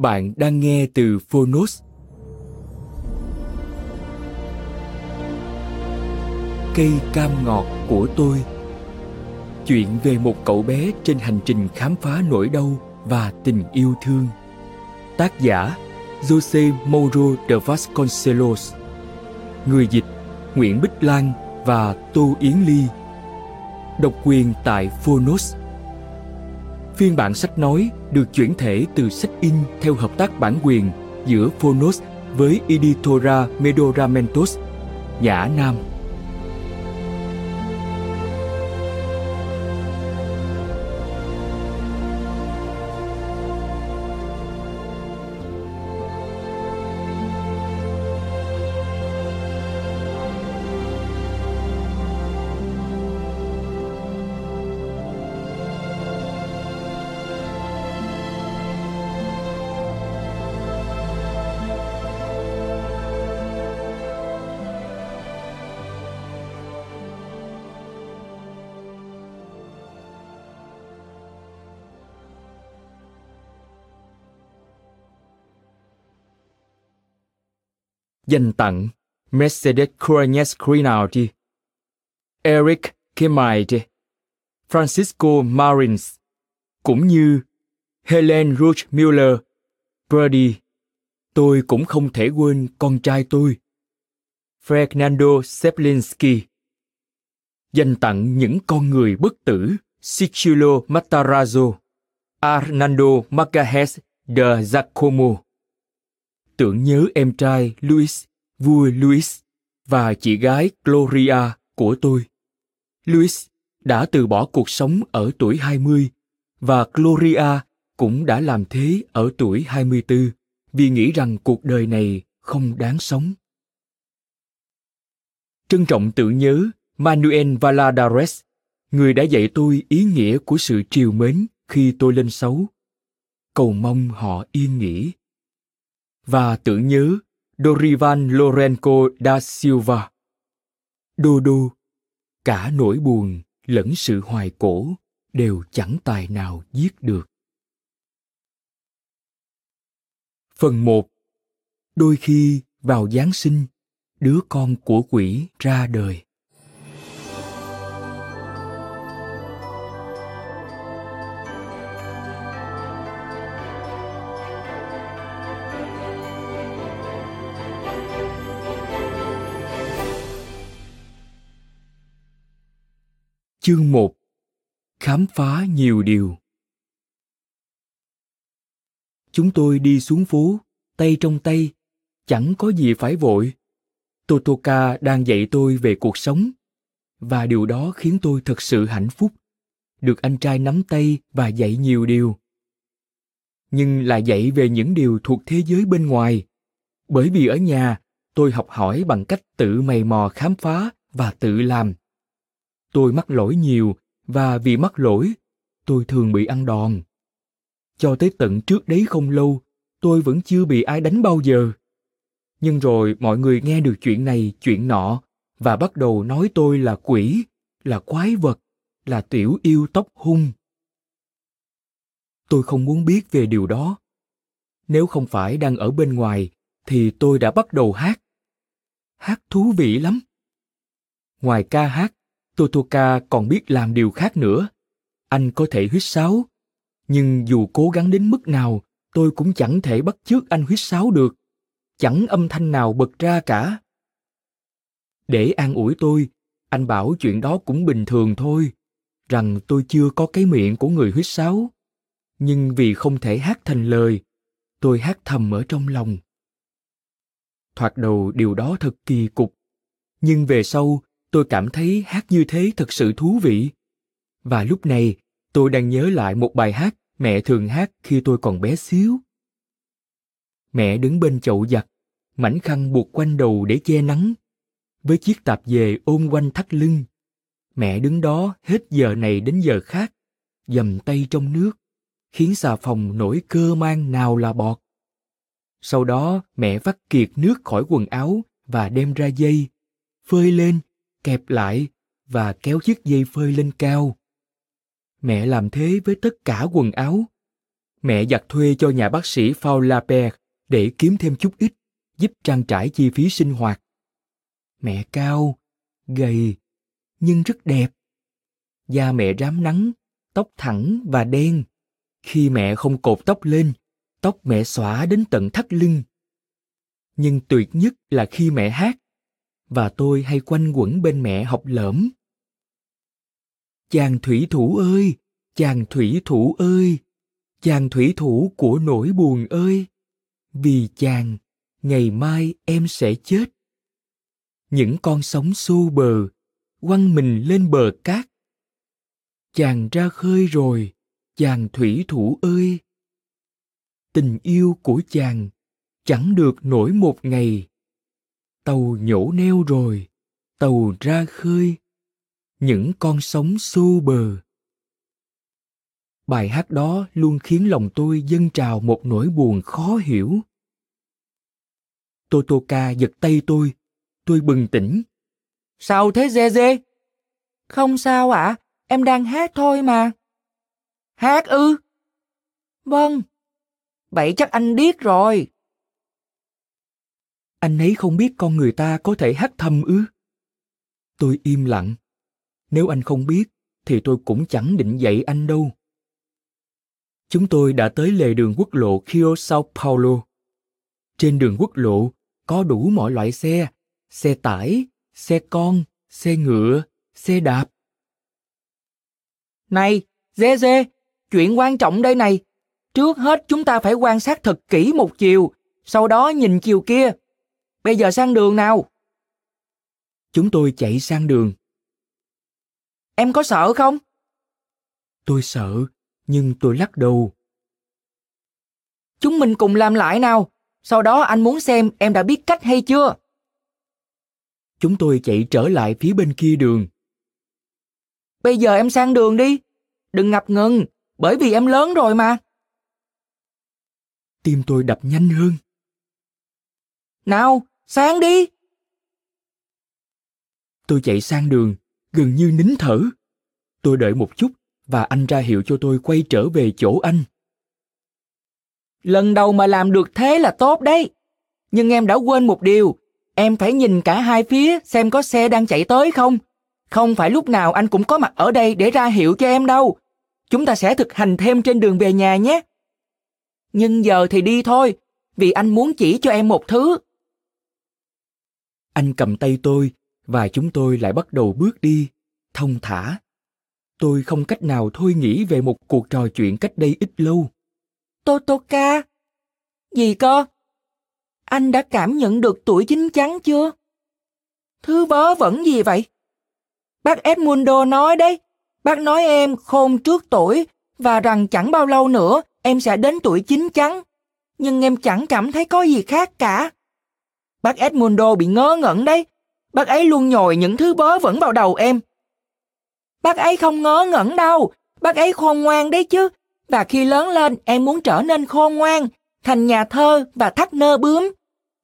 Bạn đang nghe từ Phonos. Cây cam ngọt của tôi. Chuyện về một cậu bé trên hành trình khám phá nỗi đau và tình yêu thương. Tác giả, Jose Mauro de Vasconcelos. Người dịch, Nguyễn Bích Lan và Tô Yến Ly. Độc quyền tại Phonos. Phiên bản sách nói được chuyển thể từ sách in theo hợp tác bản quyền giữa Phonos với Editora Medoramentos, Nhã Nam. Dành tặng Mercedes Corones Crinaldi, Eric Kemaide, Francisco Marins, cũng như Helen Ruth Miller, Brady. Tôi cũng không thể quên con trai tôi, Fernando Seplinski. Dành tặng những con người bất tử Sicilo Matarazzo, Arnando Magajes de Giacomo tưởng nhớ em trai Luis, vua Luis và chị gái Gloria của tôi. Luis đã từ bỏ cuộc sống ở tuổi 20 và Gloria cũng đã làm thế ở tuổi 24 vì nghĩ rằng cuộc đời này không đáng sống. Trân trọng tưởng nhớ Manuel Valadares, người đã dạy tôi ý nghĩa của sự triều mến khi tôi lên xấu. Cầu mong họ yên nghỉ và tưởng nhớ Dorivan Lorenco da Silva. Đô đô, cả nỗi buồn lẫn sự hoài cổ đều chẳng tài nào giết được. Phần 1 Đôi khi vào Giáng sinh, đứa con của quỷ ra đời. Chương 1 Khám phá nhiều điều. Chúng tôi đi xuống phố, tay trong tay, chẳng có gì phải vội. Totoka đang dạy tôi về cuộc sống, và điều đó khiến tôi thật sự hạnh phúc, được anh trai nắm tay và dạy nhiều điều. Nhưng là dạy về những điều thuộc thế giới bên ngoài, bởi vì ở nhà tôi học hỏi bằng cách tự mày mò khám phá và tự làm tôi mắc lỗi nhiều, và vì mắc lỗi, tôi thường bị ăn đòn. Cho tới tận trước đấy không lâu, tôi vẫn chưa bị ai đánh bao giờ. Nhưng rồi mọi người nghe được chuyện này, chuyện nọ, và bắt đầu nói tôi là quỷ, là quái vật, là tiểu yêu tóc hung. Tôi không muốn biết về điều đó. Nếu không phải đang ở bên ngoài, thì tôi đã bắt đầu hát. Hát thú vị lắm. Ngoài ca hát Totoka còn biết làm điều khác nữa. Anh có thể huýt sáo, nhưng dù cố gắng đến mức nào, tôi cũng chẳng thể bắt chước anh huýt sáo được. Chẳng âm thanh nào bật ra cả. Để an ủi tôi, anh bảo chuyện đó cũng bình thường thôi, rằng tôi chưa có cái miệng của người huýt sáo. Nhưng vì không thể hát thành lời, tôi hát thầm ở trong lòng. Thoạt đầu điều đó thật kỳ cục, nhưng về sau tôi cảm thấy hát như thế thật sự thú vị. Và lúc này, tôi đang nhớ lại một bài hát mẹ thường hát khi tôi còn bé xíu. Mẹ đứng bên chậu giặt, mảnh khăn buộc quanh đầu để che nắng, với chiếc tạp dề ôm quanh thắt lưng. Mẹ đứng đó hết giờ này đến giờ khác, dầm tay trong nước, khiến xà phòng nổi cơ mang nào là bọt. Sau đó mẹ vắt kiệt nước khỏi quần áo và đem ra dây, phơi lên, kẹp lại và kéo chiếc dây phơi lên cao. Mẹ làm thế với tất cả quần áo. Mẹ giặt thuê cho nhà bác sĩ Faulapere để kiếm thêm chút ít, giúp trang trải chi phí sinh hoạt. Mẹ cao, gầy, nhưng rất đẹp. Da mẹ rám nắng, tóc thẳng và đen. Khi mẹ không cột tóc lên, tóc mẹ xõa đến tận thắt lưng. Nhưng tuyệt nhất là khi mẹ hát, và tôi hay quanh quẩn bên mẹ học lỡm Chàng thủy thủ ơi, chàng thủy thủ ơi, chàng thủy thủ của nỗi buồn ơi, vì chàng, ngày mai em sẽ chết. Những con sóng xô bờ, quăng mình lên bờ cát. Chàng ra khơi rồi, chàng thủy thủ ơi. Tình yêu của chàng chẳng được nổi một ngày. Tàu nhổ neo rồi, tàu ra khơi những con sóng xô bờ. Bài hát đó luôn khiến lòng tôi dâng trào một nỗi buồn khó hiểu. Totoka giật tay tôi tôi bừng tỉnh. Sao thế dê dê không sao ạ à, em đang hát thôi mà. Hát ư? Vâng. Vậy chắc anh điếc rồi anh ấy không biết con người ta có thể hát thầm ư tôi im lặng nếu anh không biết, thì tôi cũng chẳng định dạy anh đâu. Chúng tôi đã tới lề đường quốc lộ Rio Sao Paulo. Trên đường quốc lộ có đủ mọi loại xe, xe tải, xe con, xe ngựa, xe đạp. Này, Dê Dê, chuyện quan trọng đây này. Trước hết chúng ta phải quan sát thật kỹ một chiều, sau đó nhìn chiều kia. Bây giờ sang đường nào. Chúng tôi chạy sang đường. Em có sợ không? Tôi sợ, nhưng tôi lắc đầu. Chúng mình cùng làm lại nào. Sau đó anh muốn xem em đã biết cách hay chưa. Chúng tôi chạy trở lại phía bên kia đường. Bây giờ em sang đường đi. Đừng ngập ngừng, bởi vì em lớn rồi mà. Tim tôi đập nhanh hơn. Nào, sang đi. Tôi chạy sang đường, gần như nín thở. Tôi đợi một chút và anh ra hiệu cho tôi quay trở về chỗ anh. Lần đầu mà làm được thế là tốt đấy. Nhưng em đã quên một điều, em phải nhìn cả hai phía xem có xe đang chạy tới không. Không phải lúc nào anh cũng có mặt ở đây để ra hiệu cho em đâu. Chúng ta sẽ thực hành thêm trên đường về nhà nhé. Nhưng giờ thì đi thôi, vì anh muốn chỉ cho em một thứ. Anh cầm tay tôi và chúng tôi lại bắt đầu bước đi, thông thả. Tôi không cách nào thôi nghĩ về một cuộc trò chuyện cách đây ít lâu. Totoka! Gì cơ? Anh đã cảm nhận được tuổi chín chắn chưa? Thứ vớ vẩn gì vậy? Bác Edmundo nói đấy, bác nói em khôn trước tuổi và rằng chẳng bao lâu nữa em sẽ đến tuổi chín chắn. Nhưng em chẳng cảm thấy có gì khác cả. Bác Edmundo bị ngớ ngẩn đấy, Bác ấy luôn nhồi những thứ bớ vẩn vào đầu em. Bác ấy không ngớ ngẩn đâu, bác ấy khôn ngoan đấy chứ. Và khi lớn lên em muốn trở nên khôn ngoan, thành nhà thơ và thắt nơ bướm.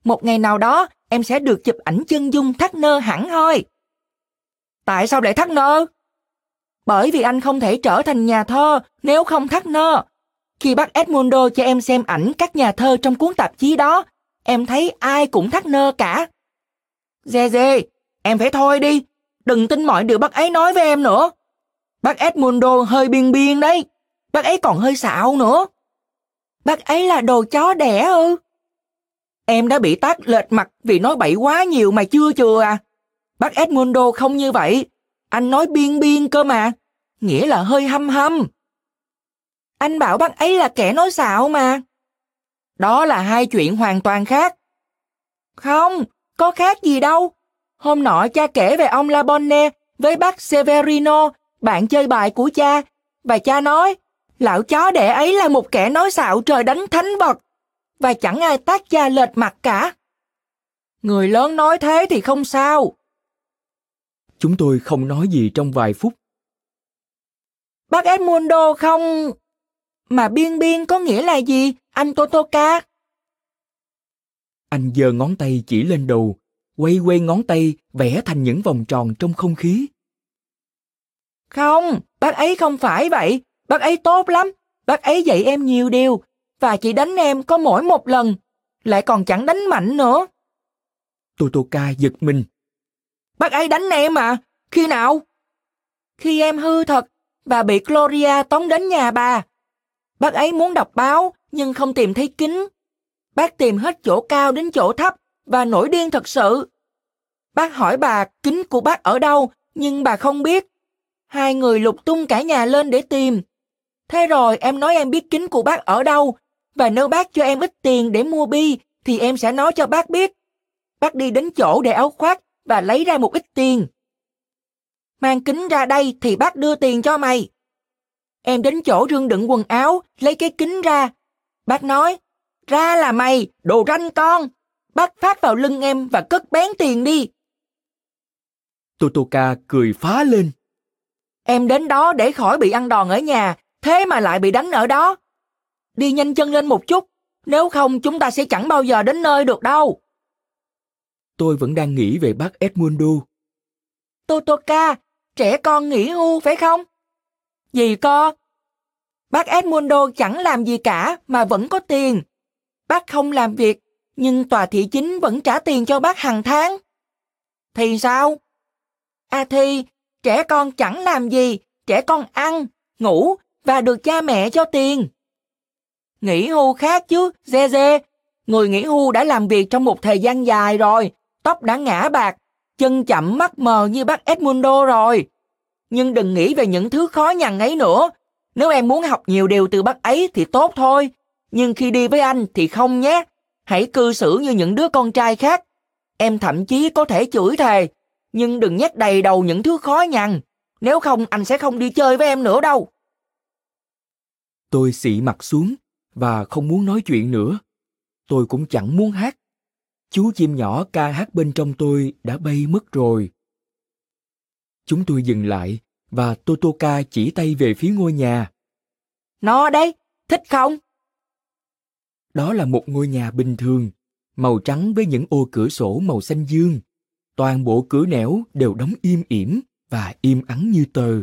Một ngày nào đó em sẽ được chụp ảnh chân dung thắt nơ hẳn thôi. Tại sao lại thắt nơ? Bởi vì anh không thể trở thành nhà thơ nếu không thắt nơ. Khi bác Edmundo cho em xem ảnh các nhà thơ trong cuốn tạp chí đó, em thấy ai cũng thắt nơ cả. Dê dê, em phải thôi đi. Đừng tin mọi điều bác ấy nói với em nữa. Bác Edmundo hơi biên biên đấy. Bác ấy còn hơi xạo nữa. Bác ấy là đồ chó đẻ ư? Em đã bị tác lệch mặt vì nói bậy quá nhiều mà chưa chừa à? Bác Edmundo không như vậy. Anh nói biên biên cơ mà. Nghĩa là hơi hâm hâm. Anh bảo bác ấy là kẻ nói xạo mà. Đó là hai chuyện hoàn toàn khác. Không, có khác gì đâu. Hôm nọ cha kể về ông Labonne với bác Severino, bạn chơi bài của cha, và cha nói, lão chó đẻ ấy là một kẻ nói xạo trời đánh thánh vật, và chẳng ai tác cha lệch mặt cả. Người lớn nói thế thì không sao. Chúng tôi không nói gì trong vài phút. Bác Edmundo không... Mà biên biên có nghĩa là gì, anh Totoka? Anh giơ ngón tay chỉ lên đầu, quay quay ngón tay vẽ thành những vòng tròn trong không khí. Không, bác ấy không phải vậy. Bác ấy tốt lắm. Bác ấy dạy em nhiều điều. Và chỉ đánh em có mỗi một lần. Lại còn chẳng đánh mạnh nữa. Totoka giật mình. Bác ấy đánh em à? Khi nào? Khi em hư thật và bị Gloria tống đến nhà bà. Bác ấy muốn đọc báo nhưng không tìm thấy kính. Bác tìm hết chỗ cao đến chỗ thấp và nổi điên thật sự. Bác hỏi bà kính của bác ở đâu nhưng bà không biết. Hai người lục tung cả nhà lên để tìm. Thế rồi em nói em biết kính của bác ở đâu và nếu bác cho em ít tiền để mua bi thì em sẽ nói cho bác biết. Bác đi đến chỗ để áo khoác và lấy ra một ít tiền. Mang kính ra đây thì bác đưa tiền cho mày. Em đến chỗ rương đựng quần áo, lấy cái kính ra. Bác nói, ra là mày, đồ ranh con. Bác phát vào lưng em và cất bén tiền đi. Totoka cười phá lên. Em đến đó để khỏi bị ăn đòn ở nhà, thế mà lại bị đánh ở đó. Đi nhanh chân lên một chút, nếu không chúng ta sẽ chẳng bao giờ đến nơi được đâu. Tôi vẫn đang nghĩ về bác Edmundo. Totoka, trẻ con nghỉ hưu phải không? Gì co? Bác Edmundo chẳng làm gì cả mà vẫn có tiền. Bác không làm việc, nhưng tòa thị chính vẫn trả tiền cho bác hàng tháng. Thì sao? À thì, trẻ con chẳng làm gì, trẻ con ăn, ngủ và được cha mẹ cho tiền. Nghỉ hưu khác chứ, dê dê. Người nghỉ hưu đã làm việc trong một thời gian dài rồi, tóc đã ngã bạc, chân chậm mắt mờ như bác Edmundo rồi. Nhưng đừng nghĩ về những thứ khó nhằn ấy nữa. Nếu em muốn học nhiều điều từ bác ấy thì tốt thôi. Nhưng khi đi với anh thì không nhé. Hãy cư xử như những đứa con trai khác. Em thậm chí có thể chửi thề, nhưng đừng nhét đầy đầu những thứ khó nhằn. Nếu không anh sẽ không đi chơi với em nữa đâu. Tôi xị mặt xuống và không muốn nói chuyện nữa. Tôi cũng chẳng muốn hát. Chú chim nhỏ ca hát bên trong tôi đã bay mất rồi. Chúng tôi dừng lại và Totoka chỉ tay về phía ngôi nhà. Nó đấy, thích không? Đó là một ngôi nhà bình thường, màu trắng với những ô cửa sổ màu xanh dương. Toàn bộ cửa nẻo đều đóng im ỉm và im ắng như tờ.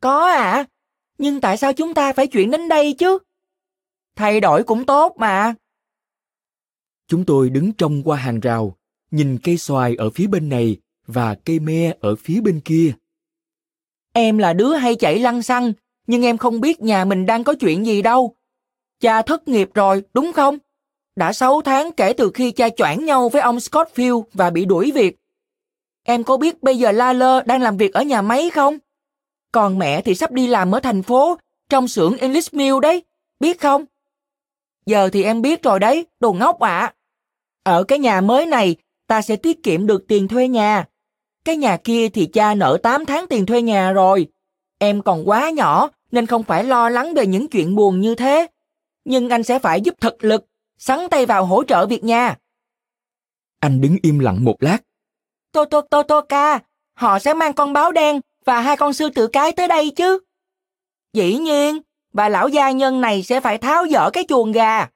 Có à, nhưng tại sao chúng ta phải chuyển đến đây chứ? Thay đổi cũng tốt mà. Chúng tôi đứng trong qua hàng rào, nhìn cây xoài ở phía bên này và cây me ở phía bên kia. Em là đứa hay chạy lăng xăng, nhưng em không biết nhà mình đang có chuyện gì đâu. Cha thất nghiệp rồi, đúng không? Đã 6 tháng kể từ khi cha choảng nhau với ông Scottfield và bị đuổi việc. Em có biết bây giờ La Lơ đang làm việc ở nhà máy không? Còn mẹ thì sắp đi làm ở thành phố, trong xưởng English Mill đấy, biết không? Giờ thì em biết rồi đấy, đồ ngốc ạ. À. Ở cái nhà mới này, ta sẽ tiết kiệm được tiền thuê nhà. Cái nhà kia thì cha nợ 8 tháng tiền thuê nhà rồi. Em còn quá nhỏ nên không phải lo lắng về những chuyện buồn như thế. Nhưng anh sẽ phải giúp thực lực, sắn tay vào hỗ trợ việc nhà. Anh đứng im lặng một lát. Tô tô tô tô ca, họ sẽ mang con báo đen và hai con sư tử cái tới đây chứ. Dĩ nhiên, bà lão gia nhân này sẽ phải tháo dỡ cái chuồng gà.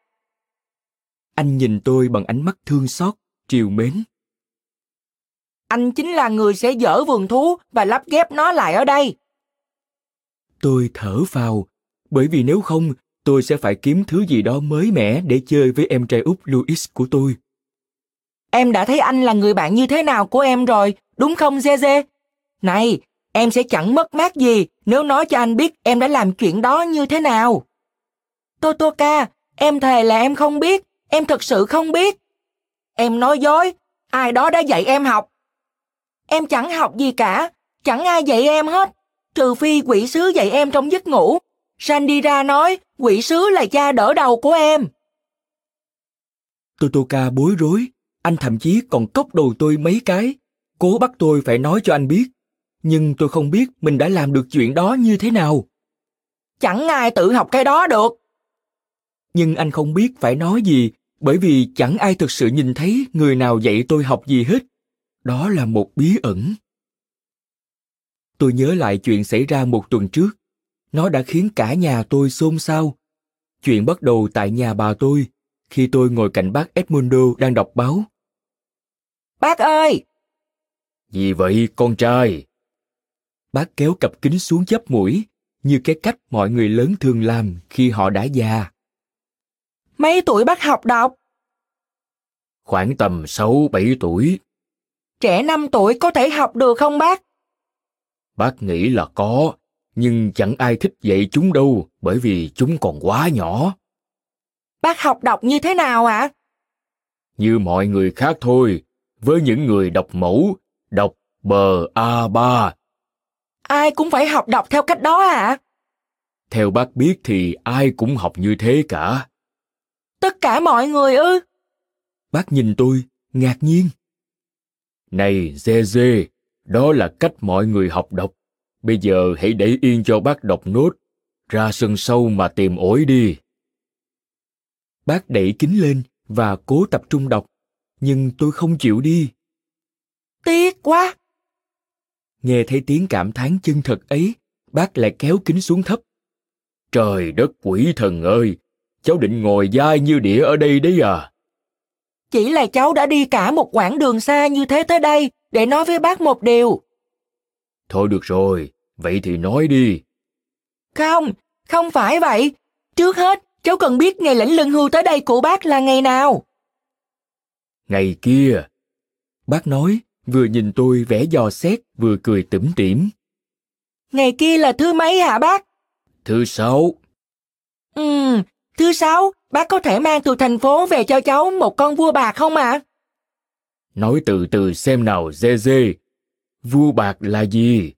Anh nhìn tôi bằng ánh mắt thương xót, triều mến. Anh chính là người sẽ dỡ vườn thú và lắp ghép nó lại ở đây. Tôi thở vào, bởi vì nếu không, tôi sẽ phải kiếm thứ gì đó mới mẻ để chơi với em trai út Louis của tôi. em đã thấy anh là người bạn như thế nào của em rồi, đúng không Zeze? Này, em sẽ chẳng mất mát gì nếu nói cho anh biết em đã làm chuyện đó như thế nào. Totoka, em thề là em không biết, em thật sự không biết. Em nói dối, ai đó đã dạy em học. Em chẳng học gì cả, chẳng ai dạy em hết, trừ phi quỷ sứ dạy em trong giấc ngủ. Sandira nói quỷ sứ là cha đỡ đầu của em. Totoka bối rối, anh thậm chí còn cốc đầu tôi mấy cái, cố bắt tôi phải nói cho anh biết. Nhưng tôi không biết mình đã làm được chuyện đó như thế nào. Chẳng ai tự học cái đó được. Nhưng anh không biết phải nói gì bởi vì chẳng ai thực sự nhìn thấy người nào dạy tôi học gì hết. Đó là một bí ẩn. Tôi nhớ lại chuyện xảy ra một tuần trước. Nó đã khiến cả nhà tôi xôn xao. Chuyện bắt đầu tại nhà bà tôi, khi tôi ngồi cạnh bác Edmundo đang đọc báo. Bác ơi! Gì vậy con trai? Bác kéo cặp kính xuống chắp mũi, như cái cách mọi người lớn thường làm khi họ đã già. Mấy tuổi bác học đọc? Khoảng tầm 6-7 tuổi. Trẻ 5 tuổi có thể học được không bác? Bác nghĩ là có, nhưng chẳng ai thích dạy chúng đâu bởi vì chúng còn quá nhỏ. Bác học đọc như thế nào ạ? À? Như mọi người khác thôi, với những người đọc mẫu, đọc bờ A3. Ai cũng phải học đọc theo cách đó à? Theo bác biết thì ai cũng học như thế cả. Tất cả mọi người ư? Bác nhìn tôi, ngạc nhiên. Này, Dê Dê, đó là cách mọi người học đọc. Bây giờ hãy để yên cho bác đọc nốt. Ra sân sâu mà tìm ổi đi. Bác đẩy kính lên và cố tập trung đọc, nhưng tôi không chịu đi. Tiếc quá! Nghe thấy tiếng cảm thán chân thật ấy, bác lại kéo kính xuống thấp. Trời đất quỷ thần ơi, cháu định ngồi dai như đĩa ở đây đấy à? Chỉ là cháu đã đi cả một quãng đường xa như thế tới đây để nói với bác một điều. Thôi được rồi, vậy thì nói đi. Không, không phải vậy. Trước hết, cháu cần biết ngày lĩnh lương hưu tới đây của bác là ngày nào. Ngày kia. Bác nói, vừa nhìn tôi vẽ dò xét, vừa cười tủm tỉm. Ngày kia là thứ mấy hả bác? Thứ sáu. Ừ, thứ sáu, bác có thể mang từ thành phố về cho cháu một con vua bạc không ạ? À? Nói từ từ xem nào, dê dê. Vua bạc là gì?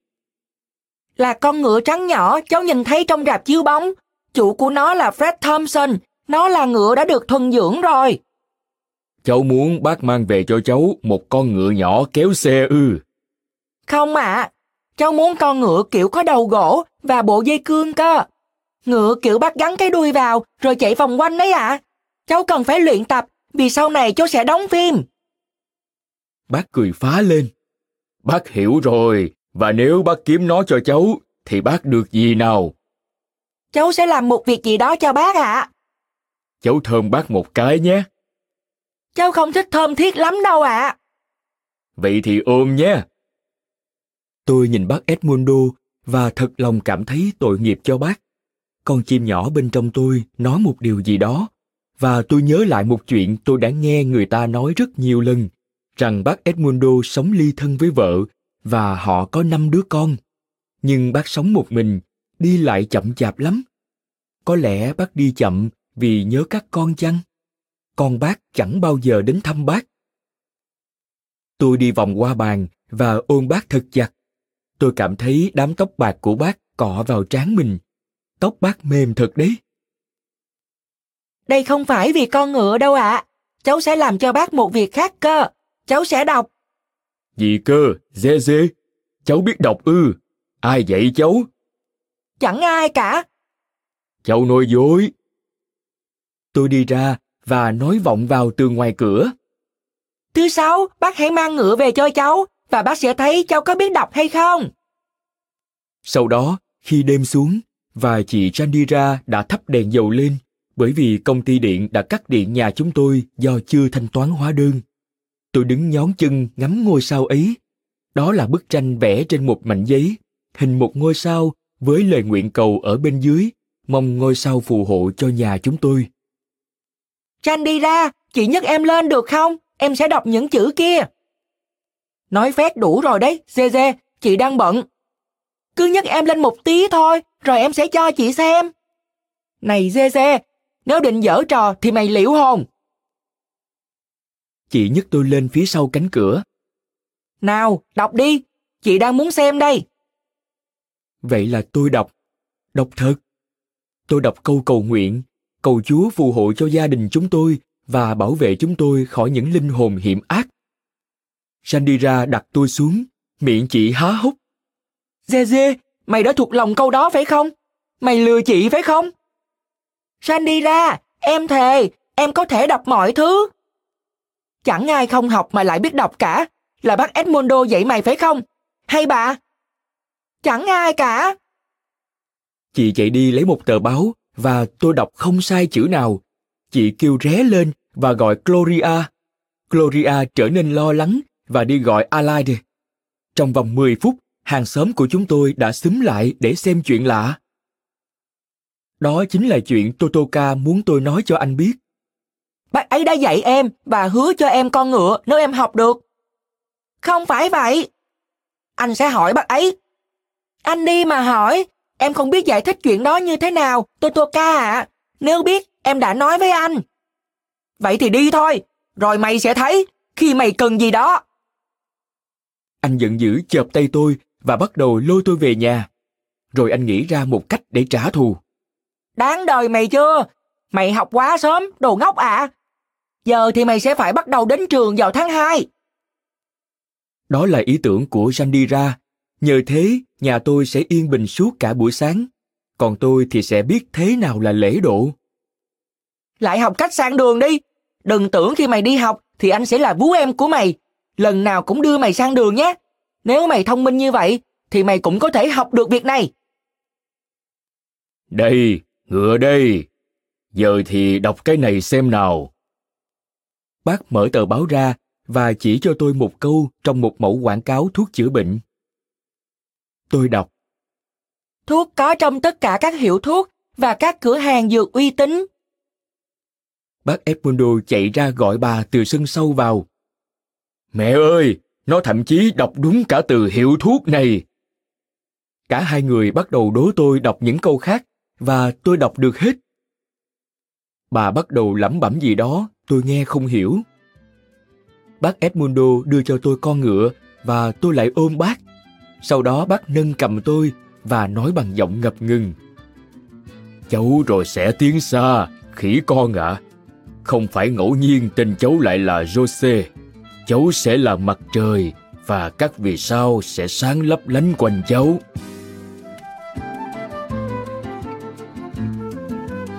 Là con ngựa trắng nhỏ cháu nhìn thấy trong rạp chiếu bóng. Chủ của nó là Fred Thompson. Nó là ngựa đã được thuần dưỡng rồi. Cháu muốn bác mang về cho cháu một con ngựa nhỏ kéo xe ư? Không ạ. À. Cháu muốn con ngựa kiểu có đầu gỗ và bộ dây cương cơ. Ngựa kiểu bác gắn cái đuôi vào rồi chạy vòng quanh đấy ạ. À. Cháu cần phải luyện tập vì sau này cháu sẽ đóng phim. Bác cười phá lên. Bác hiểu rồi, và nếu bác kiếm nó cho cháu, thì bác được gì nào? Cháu sẽ làm một việc gì đó cho bác ạ. À. Cháu thơm bác một cái nhé. Cháu không thích thơm thiết lắm đâu ạ. À. Vậy thì ôm nhé. Tôi nhìn bác Edmundo và thật lòng cảm thấy tội nghiệp cho bác. Con chim nhỏ bên trong tôi nói một điều gì đó, và tôi nhớ lại một chuyện tôi đã nghe người ta nói rất nhiều lần, rằng bác Edmundo sống ly thân với vợ và họ có năm đứa con. Nhưng bác sống một mình, đi lại chậm chạp lắm. Có lẽ bác đi chậm vì nhớ các con chăng? Con bác chẳng bao giờ đến thăm bác. Tôi đi vòng qua bàn và ôm bác thật chặt. Tôi cảm thấy đám tóc bạc của bác cọ vào trán mình. Tóc bác mềm thật đấy. Đây không phải vì con ngựa đâu ạ. À. Cháu sẽ làm cho bác một việc khác cơ. Cháu sẽ đọc. Gì cơ, dê dê? Cháu biết đọc ư? Ai dạy cháu? Chẳng ai cả. Cháu nói dối. Tôi đi ra và nói vọng vào từ ngoài cửa. Thứ sáu, bác hãy mang ngựa về cho cháu và bác sẽ thấy cháu có biết đọc hay không. Sau đó, khi đêm xuống và chị Chandira đã thắp đèn dầu lên bởi vì công ty điện đã cắt điện nhà chúng tôi do chưa thanh toán hóa đơn. Tôi đứng nhón chân ngắm ngôi sao ấy. Đó là bức tranh vẽ trên một mảnh giấy, hình một ngôi sao với lời nguyện cầu ở bên dưới, mong ngôi sao phù hộ cho nhà chúng tôi. Chandira, chị nhấc em lên được không? em sẽ đọc những chữ kia. Nói phét đủ rồi đấy, Dê Dê, chị đang bận. Cứ nhấc em lên một tí thôi, rồi em sẽ cho chị xem. Này Dê Dê, nếu định dở trò thì mày liễu hồn. Chị nhấc tôi lên phía sau cánh cửa. Nào, đọc đi, chị đang muốn xem đây. Vậy là tôi đọc. Đọc thật. Tôi đọc câu cầu nguyện, cầu Chúa phù hộ cho gia đình chúng tôi và bảo vệ chúng tôi khỏi những linh hồn hiểm ác. Sandira đặt tôi xuống, miệng chị há hốc. Dê dê, mày đã thuộc lòng câu đó phải không? Mày lừa chị phải không? Sandira, em thề, em có thể đọc mọi thứ. Chẳng ai không học mà lại biết đọc cả. Là bác Edmondo dạy mày phải không? Hay bà? Chẳng ai cả. Chị chạy đi lấy một tờ báo và tôi đọc không sai chữ nào. Chị kêu ré lên và gọi Gloria. Gloria trở nên lo lắng và đi gọi Alide. Trong vòng 10 phút, hàng xóm của chúng tôi đã xúm lại để xem chuyện lạ. Đó chính là chuyện Totoka muốn tôi nói cho anh biết. Bác ấy đã dạy em và hứa cho em con ngựa nếu em học được. Không phải vậy. Anh sẽ hỏi bác ấy. Anh đi mà hỏi, em không biết giải thích chuyện đó như thế nào, Totoka ạ. À. Nếu biết, em đã nói với anh. Vậy thì đi thôi, rồi mày sẽ thấy khi mày cần gì đó. Anh giận dữ chợp tay tôi và bắt đầu lôi tôi về nhà. Rồi anh nghĩ ra một cách để trả thù. Đáng đời mày chưa? Mày học quá sớm, đồ ngốc à. Giờ thì mày sẽ phải bắt đầu đến trường vào tháng 2. Đó là ý tưởng của Jandira. Nhờ thế, nhà tôi sẽ yên bình suốt cả buổi sáng. Còn tôi thì sẽ biết thế nào là lễ độ. Lại học cách sang đường đi. Đừng tưởng khi mày đi học thì anh sẽ là vú em của mày. Lần nào cũng đưa mày sang đường nhé. Nếu mày thông minh như vậy, thì mày cũng có thể học được việc này. Đây, ngựa đây. Giờ thì đọc cái này xem nào. Bác mở tờ báo ra và chỉ cho tôi một câu trong một mẫu quảng cáo thuốc chữa bệnh. Tôi đọc. Thuốc có trong tất cả các hiệu thuốc và các cửa hàng dược uy tín. Bác Edmundo chạy ra gọi bà từ sân sau vào. Mẹ ơi, nó thậm chí đọc đúng cả từ hiệu thuốc này. Cả hai người bắt đầu đố tôi đọc những câu khác và tôi đọc được hết. Bà bắt đầu lẩm bẩm gì đó, tôi nghe không hiểu. Bác Edmundo đưa cho tôi con ngựa và tôi lại ôm bác. Sau đó bác nâng cầm tôi và nói bằng giọng ngập ngừng. Cháu rồi sẽ tiến xa, khỉ con ạ. À. Không phải ngẫu nhiên tên cháu lại là Jose. Cháu sẽ là mặt trời và các vì sao sẽ sáng lấp lánh quanh cháu.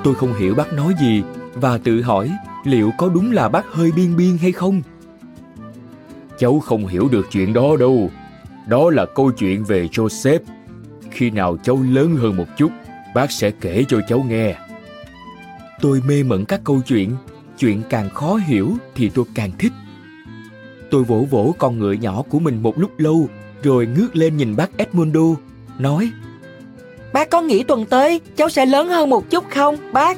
Tôi không hiểu bác nói gì và tự hỏi liệu có đúng là bác hơi biên biên hay không. Cháu không hiểu được chuyện đó đâu. Đó là câu chuyện về Joseph. Khi nào cháu lớn hơn một chút, bác sẽ kể cho cháu nghe. Tôi mê mẩn các câu chuyện, chuyện càng khó hiểu thì tôi càng thích. Tôi vỗ vỗ con ngựa nhỏ của mình một lúc lâu, rồi ngước lên nhìn bác Edmundo, nói Bác có nghĩ tuần tới cháu sẽ lớn hơn một chút không, bác?